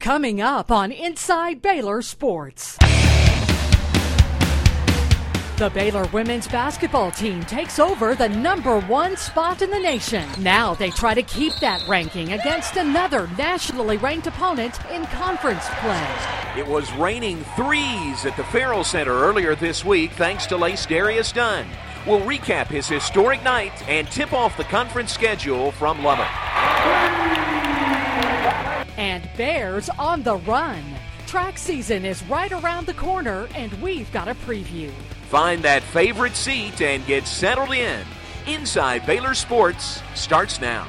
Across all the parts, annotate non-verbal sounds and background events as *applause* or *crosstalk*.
Coming up on Inside Baylor Sports. The Baylor women's basketball team takes over the number one spot in the nation. Now they try to keep that ranking against another nationally ranked opponent in conference play. It was raining threes at the Ferrell Center earlier this week thanks to LaceDarius Dunn. We'll recap his historic night and tip off the conference schedule from Lubbock. And Bears on the run. Track season is right around the corner, and we've got a preview. Find that favorite seat and get settled in. Inside Baylor Sports starts now.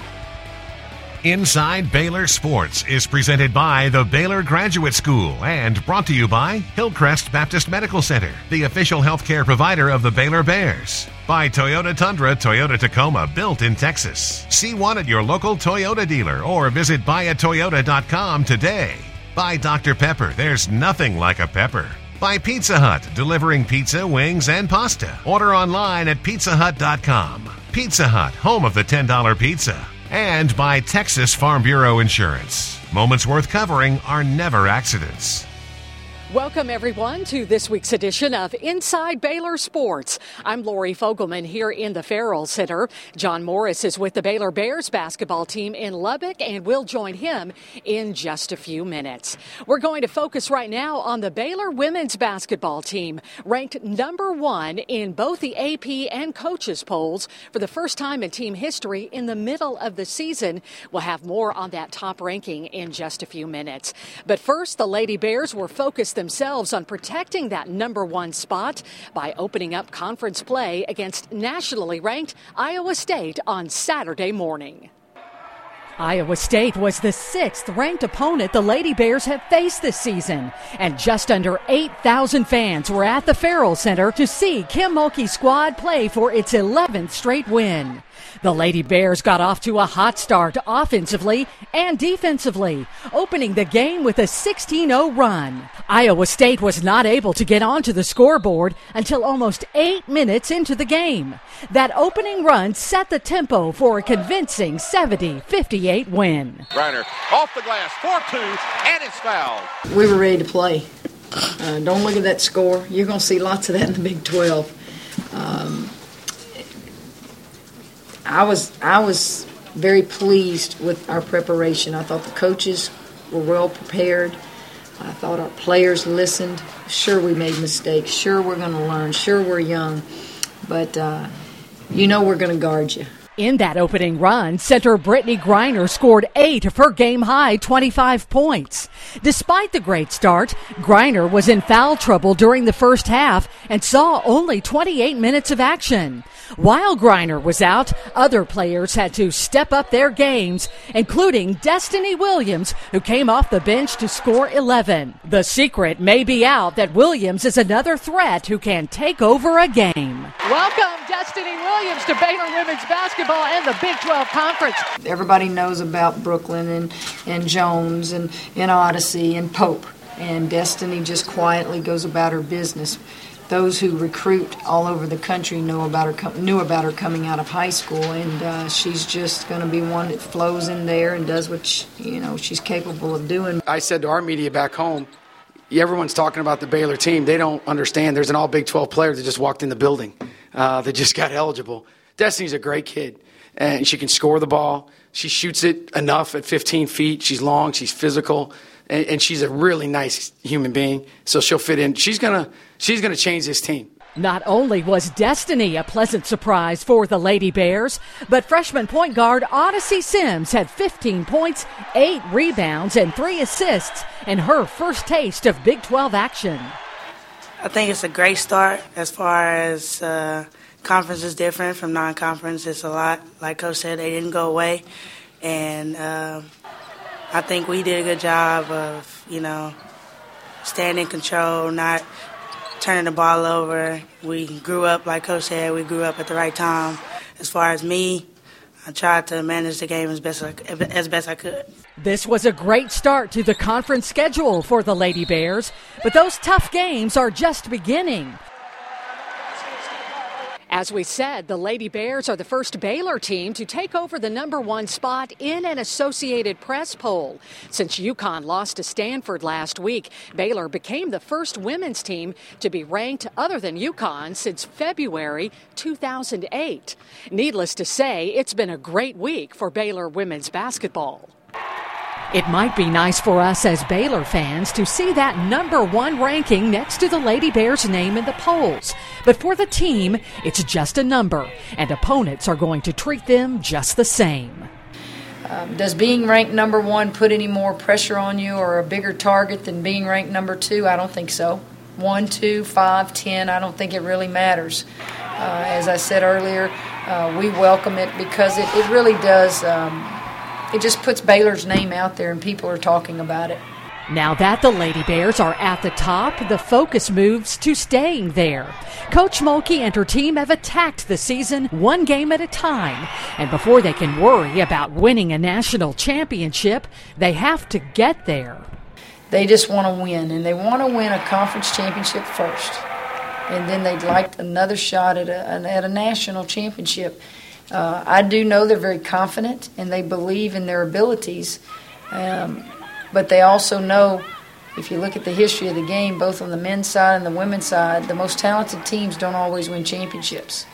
Inside Baylor Sports is presented by the Baylor Graduate School and brought to you by Hillcrest Baptist Medical Center, the official healthcare provider of the Baylor Bears. By Toyota Tundra, Toyota Tacoma, built in Texas. See one at your local Toyota dealer or visit buyatoyota.com today. By Dr. Pepper, there's nothing like a pepper. By Pizza Hut, delivering pizza, wings, and pasta. Order online at pizzahut.com. Pizza Hut, home of the $10 pizza. And by Texas Farm Bureau Insurance. Moments worth covering are never accidents. Welcome, everyone, to this week's edition of Inside Baylor Sports. I'm Lori Fogelman here in the Ferrell Center. John Morris is with the Baylor Bears basketball team in Lubbock, and we'll join him in just a few minutes. We're going to focus right now on the Baylor women's basketball team, ranked number one in both the AP and coaches polls for the first time in team history in the middle of the season. We'll have more on that top ranking in just a few minutes. But first, the Lady Bears were focused themselves on protecting that number one spot by opening up conference play against nationally ranked Iowa State on Saturday morning. Iowa State was the sixth ranked opponent the Lady Bears have faced this season, and just under 8,000 fans were at the Ferrell Center to see Kim Mulkey's squad play for its 11th straight win. The Lady Bears got off to a hot start offensively and defensively, opening the game with a 16 0 run. Iowa State was not able to get onto the scoreboard until almost eight minutes into the game. That opening run set the tempo for a convincing 70 58 win. Griner off the glass, 4 2, and it's fouled. We were ready to play. Uh, don't look at that score. You're going to see lots of that in the Big 12. Um, I was I was very pleased with our preparation. I thought the coaches were well prepared. I thought our players listened. Sure, we made mistakes. Sure, we're going to learn. Sure, we're young, but uh, you know we're going to guard you. In that opening run, center Brittney Griner scored eight of her game high 25 points. Despite the great start, Griner was in foul trouble during the first half and saw only 28 minutes of action. While Griner was out, other players had to step up their games, including Destiny Williams, who came off the bench to score 11. The secret may be out that Williams is another threat who can take over a game. Welcome, Destiny Williams, to Baylor Women's Basketball and the Big 12 Conference. Everybody knows about Brooklyn and, and Jones and, and Odyssey and Pope. And Destiny just quietly goes about her business those who recruit all over the country know about her knew about her coming out of high school, and uh, she's just going to be one that flows in there and does what she, you know she's capable of doing. I said to our media back home, everyone's talking about the Baylor team. They don't understand. There's an All Big 12 player that just walked in the building. Uh, that just got eligible. Destiny's a great kid, and she can score the ball. She shoots it enough at 15 feet. She's long. She's physical and, and she's a really nice human being, so she'll fit in. She's gonna she's gonna change this team. Not only was Destiny a pleasant surprise for the Lady Bears, but freshman point guard Odyssey Sims had 15 points, 8 rebounds, and 3 assists in her first taste of Big 12 action. I think it's a great start as far as uh, conference is different from non conference. It's a lot. Like Coach said, they didn't go away. And uh, I think we did a good job of, you know, staying in control, not turning the ball over. We grew up, like Coach said, we grew up at the right time. As far as me, I tried to manage the game as best as best I could. This was a great start to the conference schedule for the Lady Bears, but those tough games are just beginning. As we said, the Lady Bears are the first Baylor team to take over the number one spot in an Associated Press poll. Since UConn lost to Stanford last week, Baylor became the first women's team to be ranked other than UConn since February 2008. Needless to say, it's been a great week for Baylor women's basketball. It might be nice for us as Baylor fans to see that number one ranking next to the Lady Bears name in the polls. But for the team, it's just a number, and opponents are going to treat them just the same. Um, does being ranked number one put any more pressure on you or a bigger target than being ranked number two? I don't think so. One, two, five, ten, I don't think it really matters. Uh, as I said earlier, uh, we welcome it because it, it really does. Um, it just puts Baylor's name out there and people are talking about it. Now that the Lady Bears are at the top, the focus moves to staying there. Coach Mulkey and her team have attacked the season one game at a time, and before they can worry about winning a national championship, they have to get there. They just want to win, and they want to win a conference championship first, and then they'd like another shot at a, at a national championship. Uh, I do know they're very confident and they believe in their abilities, um, but they also know if you look at the history of the game, both on the men's side and the women's side, the most talented teams don't always win championships.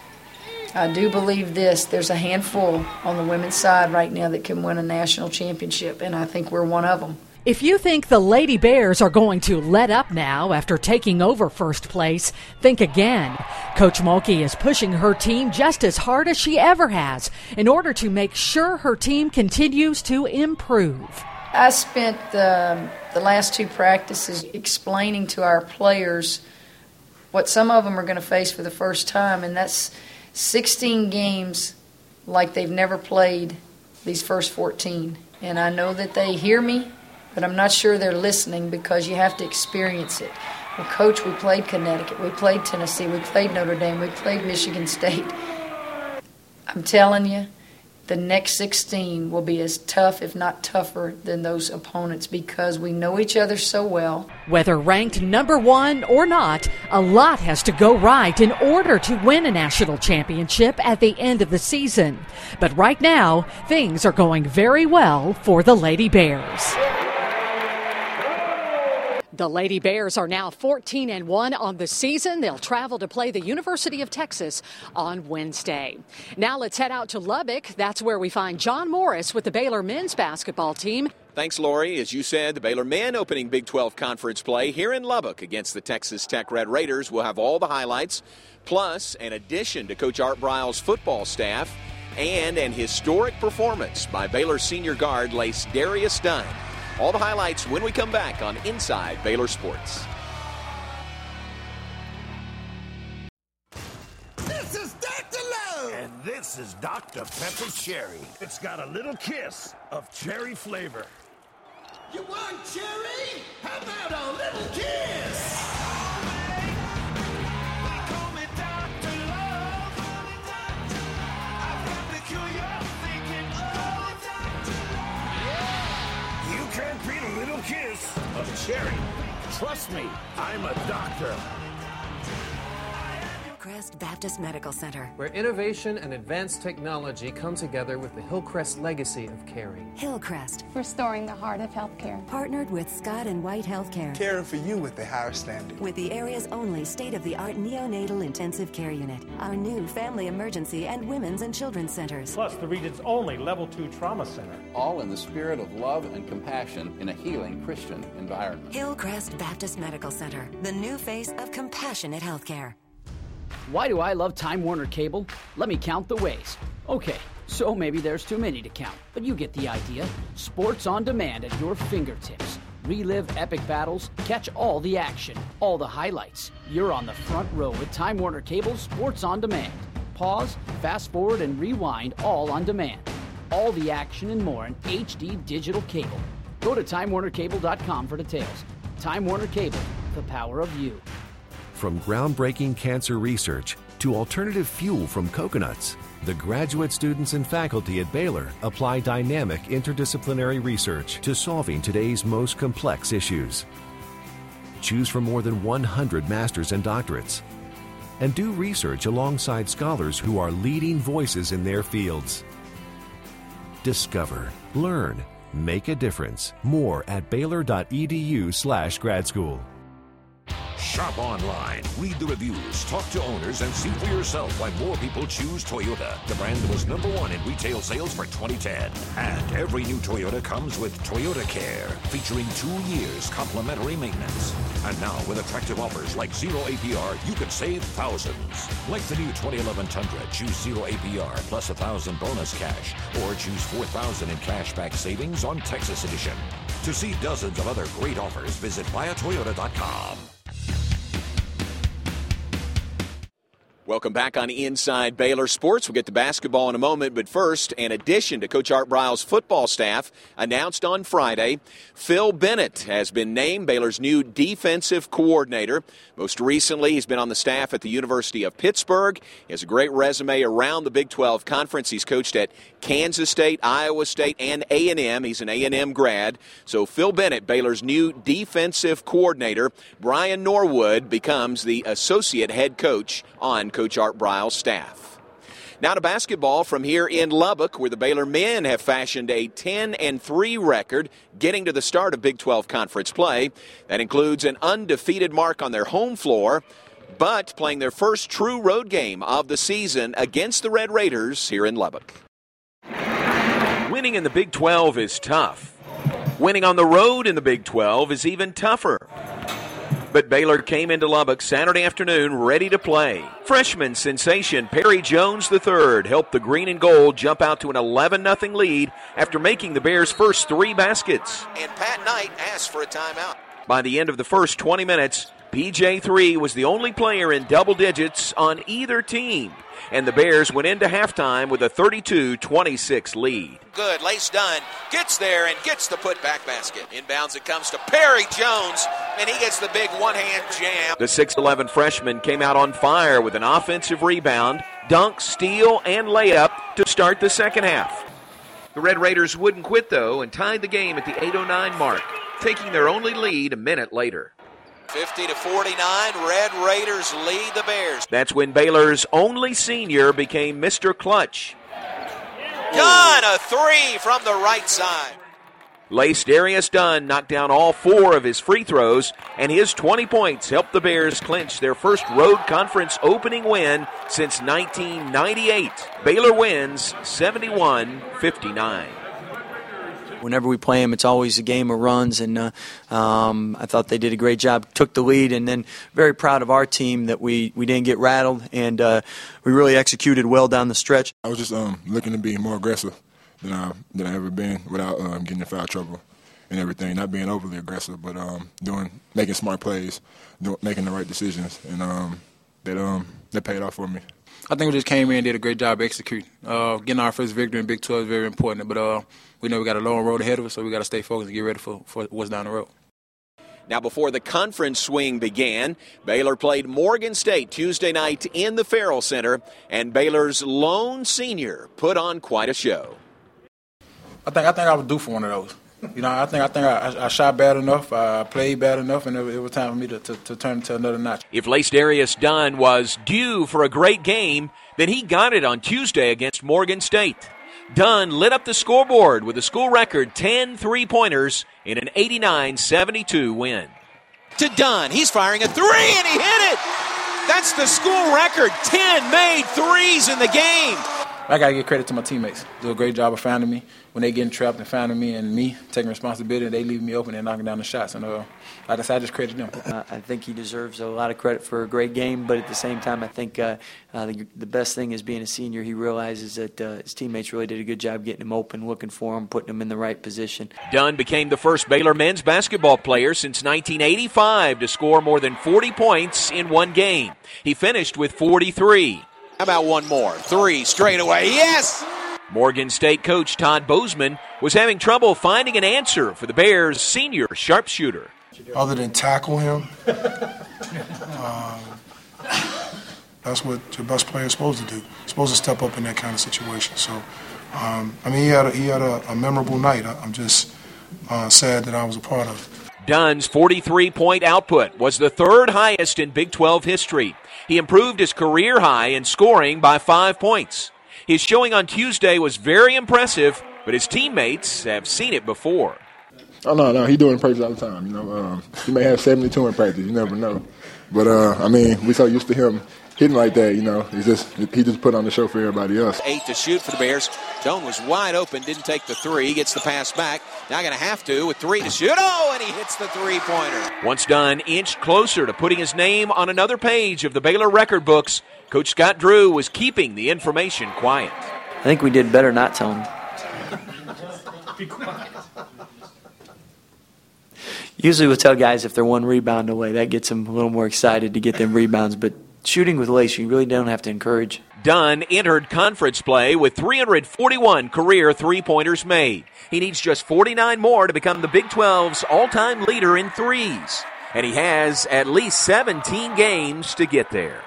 I do believe this there's a handful on the women's side right now that can win a national championship, and I think we're one of them. If you think the Lady Bears are going to let up now after taking over first place, think again. Coach Mulkey is pushing her team just as hard as she ever has in order to make sure her team continues to improve. I spent the, the last two practices explaining to our players what some of them are going to face for the first time, and that's 16 games like they've never played these first 14. And I know that they hear me but I'm not sure they're listening because you have to experience it. Well, coach, we played Connecticut, we played Tennessee, we played Notre Dame, we played Michigan State. I'm telling you, the next 16 will be as tough, if not tougher, than those opponents because we know each other so well. Whether ranked number one or not, a lot has to go right in order to win a national championship at the end of the season. But right now, things are going very well for the Lady Bears. The Lady Bears are now 14 and 1 on the season. They'll travel to play the University of Texas on Wednesday. Now let's head out to Lubbock. That's where we find John Morris with the Baylor men's basketball team. Thanks, Lori. As you said, the Baylor men opening Big 12 conference play here in Lubbock against the Texas Tech Red Raiders. We'll have all the highlights, plus an addition to Coach Art Briles' football staff and an historic performance by Baylor senior guard LaceDarius Dunn. All the highlights when we come back on Inside Baylor Sports. This is Dr. Love. And this is Dr. Pepper Cherry. It's got a little kiss of cherry flavor. You want cherry? How about a little kiss? Kiss of cherry. Trust me, I'm a doctor. Hillcrest Baptist Medical Center, where innovation and advanced technology come together with the Hillcrest legacy of caring. Hillcrest, restoring the heart of healthcare. Partnered with Scott and White Healthcare, caring for you with the higher standard. With the area's only state of the art neonatal intensive care unit, our new family emergency and women's and children's centers. Plus, the region's only level two trauma center. All in the spirit of love and compassion in a healing Christian environment. Hillcrest Baptist Medical Center, the new face of compassionate healthcare. Why do I love Time Warner Cable? Let me count the ways. Okay, so maybe there's too many to count, but you get the idea. Sports on demand at your fingertips. Relive epic battles, catch all the action, all the highlights. You're on the front row with Time Warner Cable Sports on Demand. Pause, fast forward, and rewind all on demand. All the action and more in HD digital cable. Go to TimeWarnerCable.com for details. Time Warner Cable, the power of you. From groundbreaking cancer research to alternative fuel from coconuts, the graduate students and faculty at Baylor apply dynamic interdisciplinary research to solving today's most complex issues. Choose from more than 100 masters and doctorates. and do research alongside scholars who are leading voices in their fields. Discover, learn, make a difference. More at baylor.edu/slash grad school. Shop online, read the reviews, talk to owners, and see for yourself why more people choose Toyota, the brand that was number one in retail sales for 2010. And every new Toyota comes with Toyota Care, featuring two years complimentary maintenance. And now, with attractive offers like zero APR, you could save thousands. Like the new 2011 Tundra, choose zero APR plus a thousand bonus cash, or choose 4,000 in cashback savings on Texas Edition. To see dozens of other great offers, visit buyatoyota.com. Welcome back on Inside Baylor Sports. We'll get to basketball in a moment, but first, an addition to Coach Art Briles' football staff announced on Friday, Phil Bennett has been named Baylor's new defensive coordinator. Most recently, he's been on the staff at the University of Pittsburgh. He has a great resume around the Big 12 Conference. He's coached at Kansas State, Iowa State, and A&M. He's an A&M grad. So Phil Bennett, Baylor's new defensive coordinator. Brian Norwood becomes the associate head coach on Coach Art Briles' staff. Now to basketball from here in Lubbock, where the Baylor men have fashioned a 10 and 3 record, getting to the start of Big 12 conference play. That includes an undefeated mark on their home floor, but playing their first true road game of the season against the Red Raiders here in Lubbock. Winning in the Big 12 is tough. Winning on the road in the Big 12 is even tougher. But Baylor came into Lubbock Saturday afternoon ready to play. Freshman sensation Perry Jones III helped the green and gold jump out to an 11 0 lead after making the Bears' first three baskets. And Pat Knight asked for a timeout. By the end of the first 20 minutes, PJ3 was the only player in double digits on either team. And the Bears went into halftime with a 32 26 lead. Good. Lace Dunn. gets there and gets the putback basket. Inbounds it comes to Perry Jones, and he gets the big one hand jam. The 6'11 freshman came out on fire with an offensive rebound, dunk, steal, and layup to start the second half. The Red Raiders wouldn't quit, though, and tied the game at the 8.09 mark, taking their only lead a minute later. 50 to 49, Red Raiders lead the Bears. That's when Baylor's only senior became Mr. Clutch. Dunn, a three from the right side. LaceDarius Dunn knocked down all four of his free throws, and his 20 points helped the Bears clinch their first road conference opening win since 1998. Baylor wins 71 59 whenever we play them, it's always a game of runs, and uh, um, I thought they did a great job, took the lead, and then very proud of our team that we, we didn't get rattled, and uh, we really executed well down the stretch. I was just um, looking to be more aggressive than I than I ever been without um, getting in foul trouble and everything. Not being overly aggressive, but um, doing making smart plays, doing, making the right decisions, and um, that um, that paid off for me. I think we just came in and did a great job executing. Uh, getting our first victory in Big 12 is very important, but uh, we know we got a long road ahead of us, so we got to stay focused and get ready for, for what's down the road. Now, before the conference swing began, Baylor played Morgan State Tuesday night in the Ferrell Center, and Baylor's lone senior put on quite a show. I think I think I was due for one of those. You know, I think I think I, I shot bad enough, I played bad enough, and it, it was time for me to, to, to turn to another notch. If LaceDarius Dunn was due for a great game, then he got it on Tuesday against Morgan State. Dunn lit up the scoreboard with a school record 10 three pointers in an 89 72 win. To Dunn, he's firing a three and he hit it! That's the school record 10 made threes in the game. I got to give credit to my teammates. Do a great job of finding me when they getting trapped and finding me, and me taking responsibility. They leaving me open and knocking down the shots, and uh, I just I just credit them. Uh, I think he deserves a lot of credit for a great game, but at the same time, I think uh, uh, the, the, best thing is being a senior. He realizes that uh, his teammates really did a good job getting him open, looking for him, putting him in the right position. Dunn became the first Baylor men's basketball player since 1985 to score more than 40 points in one game. He finished with 43. How about one more? Three straight away. Yes! Morgan State coach Todd Bozeman was having trouble finding an answer for the Bears' senior sharpshooter. Other than tackle him, um, that's what your best player is supposed to do. Supposed to step up in that kind of situation. So, um, I mean, he had a, he had a, a memorable night. I, am just uh, sad that I was a part of it. Dunn's 43 point output was the third highest in Big 12 history. He improved his career high in scoring by five points. His showing on Tuesday was very impressive, but his teammates have seen it before. Oh no, no, he doing practice all the time. You know, um, he may have 72 in practice. You never know. But uh, I mean, we so used to him hitting like that. You know, he's just he just put on the show for everybody else. Eight to shoot for the Bears. Dunn was wide open, didn't take the three. He gets the pass back. Now going to have to with three to shoot. Oh, and he hits the three pointer. Once Dunn, inch closer to putting his name on another page of the Baylor record books. Coach Scott Drew was keeping the information quiet. I think we did better not telling. Be quiet. Usually we'll tell guys if they're one rebound away. That gets them a little more excited to get them rebounds. But shooting with Lace, you really don't have to encourage. Dunn entered conference play with 341 career three pointers made. He needs just 49 more to become the Big 12's all time leader in threes. And he has at least 17 games to get there.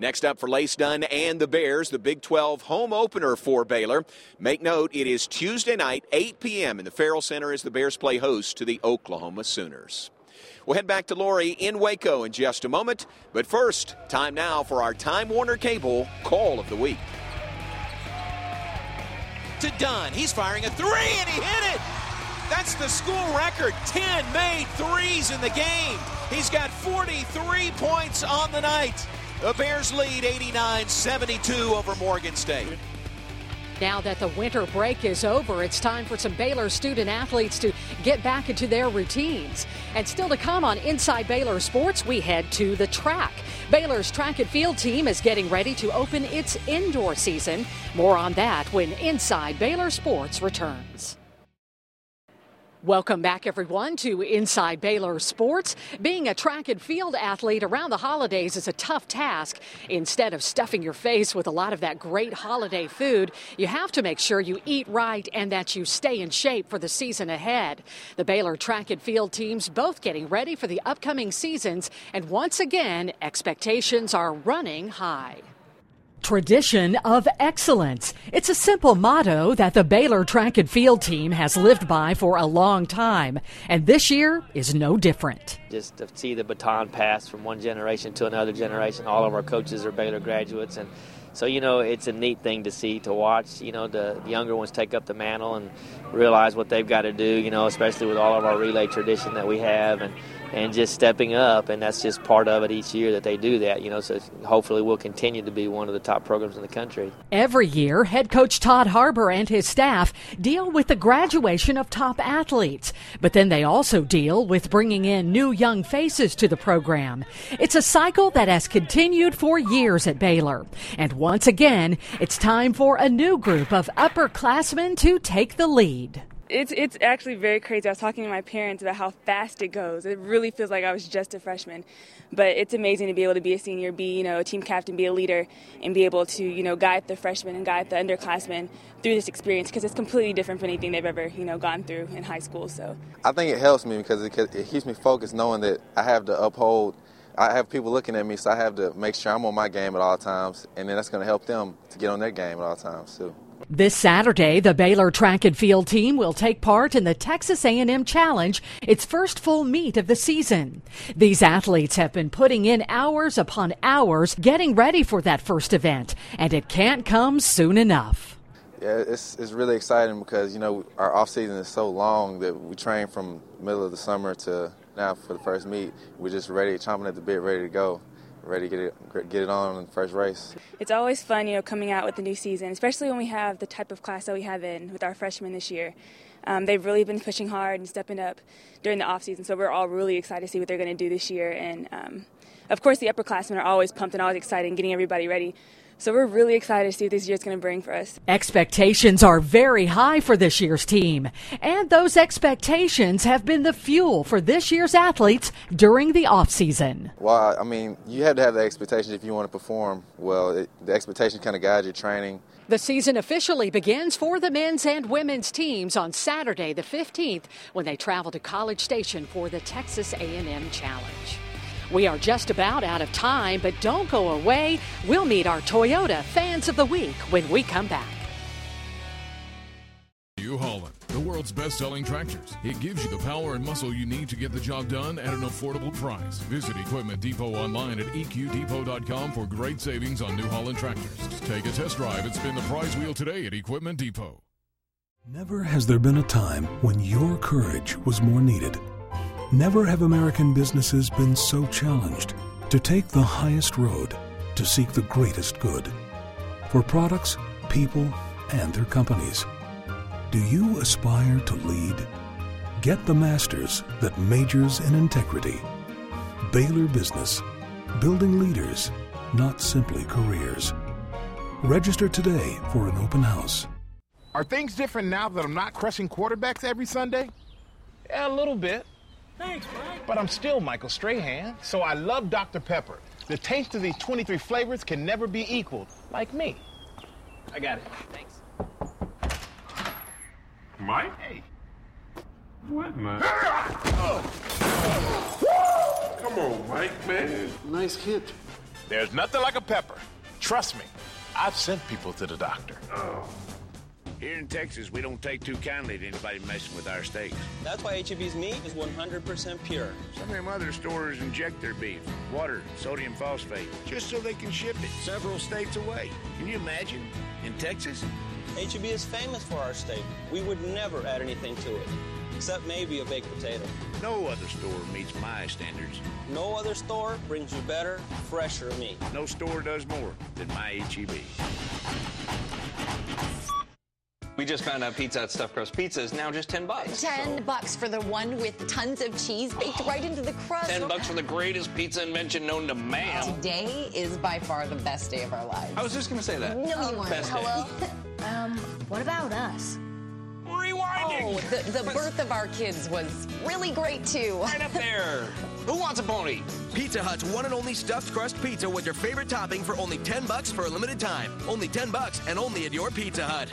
Next up for Lace Dunn and the Bears, the Big 12 home opener for Baylor. Make note, it is Tuesday night, 8 p.m. in the Ferrell Center as the Bears play host to the Oklahoma Sooners. We'll head back to Lori in Waco in just a moment. But first, time now for our Time Warner Cable Call of the Week. To Dunn. He's firing a three, and he hit it. That's the school record 10 made threes in the game. He's got 43 points on the night. The Bears lead 89 72 over Morgan State. Now that the winter break is over, it's time for some Baylor student athletes to get back into their routines. And still to come on Inside Baylor Sports, we head to the track. Baylor's track and field team is getting ready to open its indoor season. More on that when Inside Baylor Sports returns. Welcome back, everyone, to Inside Baylor Sports. Being a track and field athlete around the holidays is a tough task. Instead of stuffing your face with a lot of that great holiday food, you have to make sure you eat right and that you stay in shape for the season ahead. The Baylor track and field teams both getting ready for the upcoming seasons, and once again, expectations are running high. Tradition of excellence. It's a simple motto that the Baylor track and field team has lived by for a long time, and this year is no different. Just to see the baton pass from one generation to another generation. All of our coaches are Baylor graduates, and so you know it's a neat thing to see to watch. You know the, the younger ones take up the mantle and realize what they've got to do. You know, especially with all of our relay tradition that we have, and and just stepping up, and that's just part of it each year that they do that. You know, so hopefully we'll continue to be one of the top programs in the country. Every year, head coach Todd Harbour and his staff deal with the graduation of top athletes, but then they also deal with bringing in new young faces to the program. It's a cycle that has continued for years at Baylor, and once again, it's time for a new group of upperclassmen to take the lead. It's it's actually very crazy. I was talking to my parents about how fast it goes. It really feels like I was just a freshman, but it's amazing to be able to be a senior, be you know a team captain, be a leader, and be able to you know guide the freshmen and guide the underclassmen through this experience because it's completely different from anything they've ever you know gone through in high school. So I think it helps me because it, it keeps me focused, knowing that I have to uphold. I have people looking at me, so I have to make sure I'm on my game at all times, and then that's going to help them to get on their game at all times too. This Saturday, the Baylor track and field team will take part in the Texas A&M Challenge, its first full meet of the season. These athletes have been putting in hours upon hours getting ready for that first event, and it can't come soon enough. Yeah, it's it's really exciting because you know our off season is so long that we train from middle of the summer to now for the first meet. We're just ready, chomping at the bit, ready to go ready to get it get it on in the first race. It's always fun, you know, coming out with the new season, especially when we have the type of class that we have in with our freshmen this year. Um, they've really been pushing hard and stepping up during the off season, so we're all really excited to see what they're going to do this year. And um, of course, the upperclassmen are always pumped and always excited and getting everybody ready. So we're really excited to see what this year's going to bring for us. Expectations are very high for this year's team, and those expectations have been the fuel for this year's athletes during the off season. Well, I mean, you have to have the expectations if you want to perform well. It, the expectations kind of guide your training. The season officially begins for the men's and women's teams on Saturday the 15th when they travel to College Station for the Texas A&M Challenge. We are just about out of time, but don't go away. We'll meet our Toyota Fans of the Week when we come back. New Holland, the world's best selling tractors. It gives you the power and muscle you need to get the job done at an affordable price. Visit Equipment Depot online at eqdepot.com for great savings on New Holland tractors. Take a test drive and spin the prize wheel today at Equipment Depot. Never has there been a time when your courage was more needed. Never have American businesses been so challenged to take the highest road to seek the greatest good for products, people, and their companies. Do you aspire to lead? Get the master's that majors in integrity. Baylor Business, building leaders, not simply careers. Register today for an open house. Are things different now that I'm not crushing quarterbacks every Sunday? Yeah, a little bit. Thanks, Mike. But I'm still Michael Strahan, so I love Dr. Pepper. The taste of these 23 flavors can never be equaled, like me. I got it. Thanks. Mike? Hey. What, man? Come on, Mike, man. Nice hit. There's nothing like a pepper. Trust me, I've sent people to the doctor. Oh. Here in Texas, we don't take too kindly to anybody messing with our steaks. That's why HEB's meat is 100% pure. Some of them other stores inject their beef, water, sodium phosphate, just so they can ship it several states away. Can you imagine? In Texas? HEB is famous for our steak. We would never add anything to it, except maybe a baked potato. No other store meets my standards. No other store brings you better, fresher meat. No store does more than my HEB. We just found out Pizza Hut stuffed crust pizza is now just 10 bucks. Ten bucks for the one with tons of cheese baked right into the crust. 10 bucks for the greatest pizza invention known to man. Today is by far the best day of our lives. I was just going to say that. No, you weren't. Best day. Hello? *laughs* um, what about us? Rewinding. Oh, the, the birth of our kids was really great too. Right up there. *laughs* Who wants a pony? Pizza Hut's one and only stuffed crust pizza with your favorite topping for only 10 bucks for a limited time. Only 10 bucks and only at your Pizza Hut.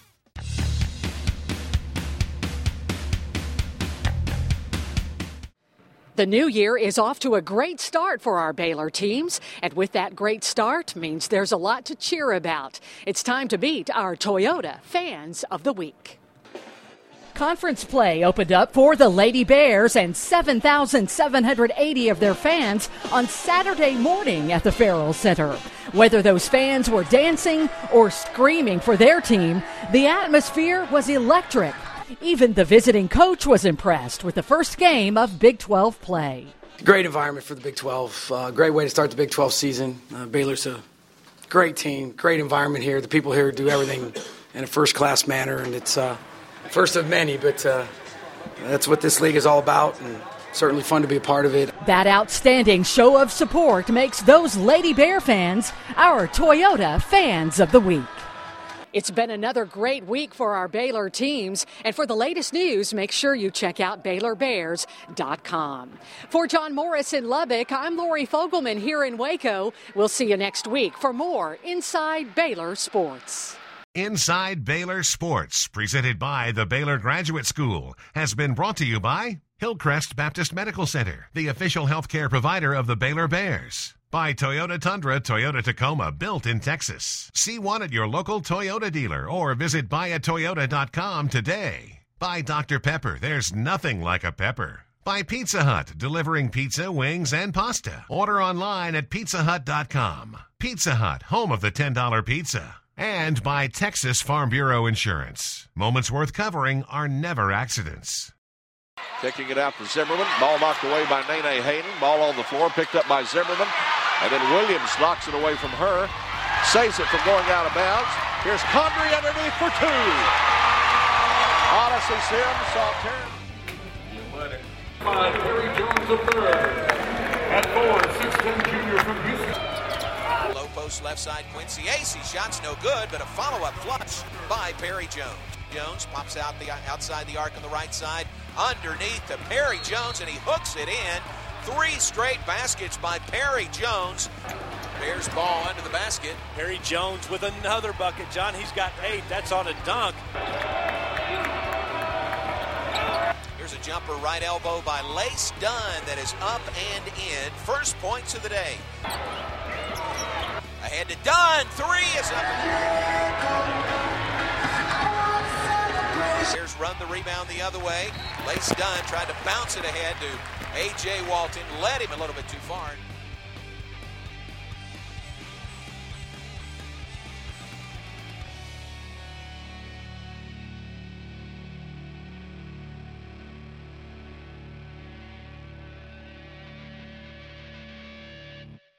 The new year is off to a great start for our Baylor teams, and with that great start means there's a lot to cheer about. It's time to meet our Toyota Fans of the Week. Conference play opened up for the Lady Bears and 7,780 of their fans on Saturday morning at the Ferrell Center. Whether those fans were dancing or screaming for their team, the atmosphere was electric. Even the visiting coach was impressed with the first game of Big 12 play. Great environment for the Big 12. Uh, great way to start the Big 12 season. Uh, Baylor's a great team, great environment here. The people here do everything in a first class manner, and it's uh, first of many, but uh, that's what this league is all about, and certainly fun to be a part of it. That outstanding show of support makes those Lady Bear fans our Toyota Fans of the Week. It's been another great week for our Baylor teams. And for the latest news, make sure you check out BaylorBears.com. For John Morris in Lubbock, I'm Lori Fogelman here in Waco. We'll see you next week for more Inside Baylor Sports. Inside Baylor Sports, presented by the Baylor Graduate School, has been brought to you by Hillcrest Baptist Medical Center, the official healthcare provider of the Baylor Bears. By Toyota Tundra, Toyota Tacoma, built in Texas. See one at your local Toyota dealer or visit buyatoyota.com today. By Dr. Pepper, there's nothing like a pepper. By Pizza Hut, delivering pizza, wings, and pasta. Order online at pizzahut.com. Pizza Hut, home of the $10 pizza. And by Texas Farm Bureau Insurance. Moments worth covering are never accidents. Kicking it out to Zimmerman. Ball knocked away by Nene Hayden. Ball on the floor, picked up by Zimmerman. And then Williams knocks it away from her. Saves it from going out of bounds. Here's Condrey underneath for two. Odyssey Sims saw it by Perry Jones III. At four, 6'10 junior from Houston. Low post left side Quincy Acy shot's no good, but a follow-up flush by Perry Jones. Jones pops out the outside the arc on the right side, underneath to Perry Jones, and he hooks it in. Three straight baskets by Perry Jones. Bears ball under the basket. Perry Jones with another bucket. John, he's got eight. That's on a dunk. Here's a jumper right elbow by Lace Dunn that is up and in. First points of the day. Ahead to Dunn. Three is up. Bears run the rebound the other way. Lace Dunn tried to bounce it ahead to A.J. Walton. Led him a little bit too far.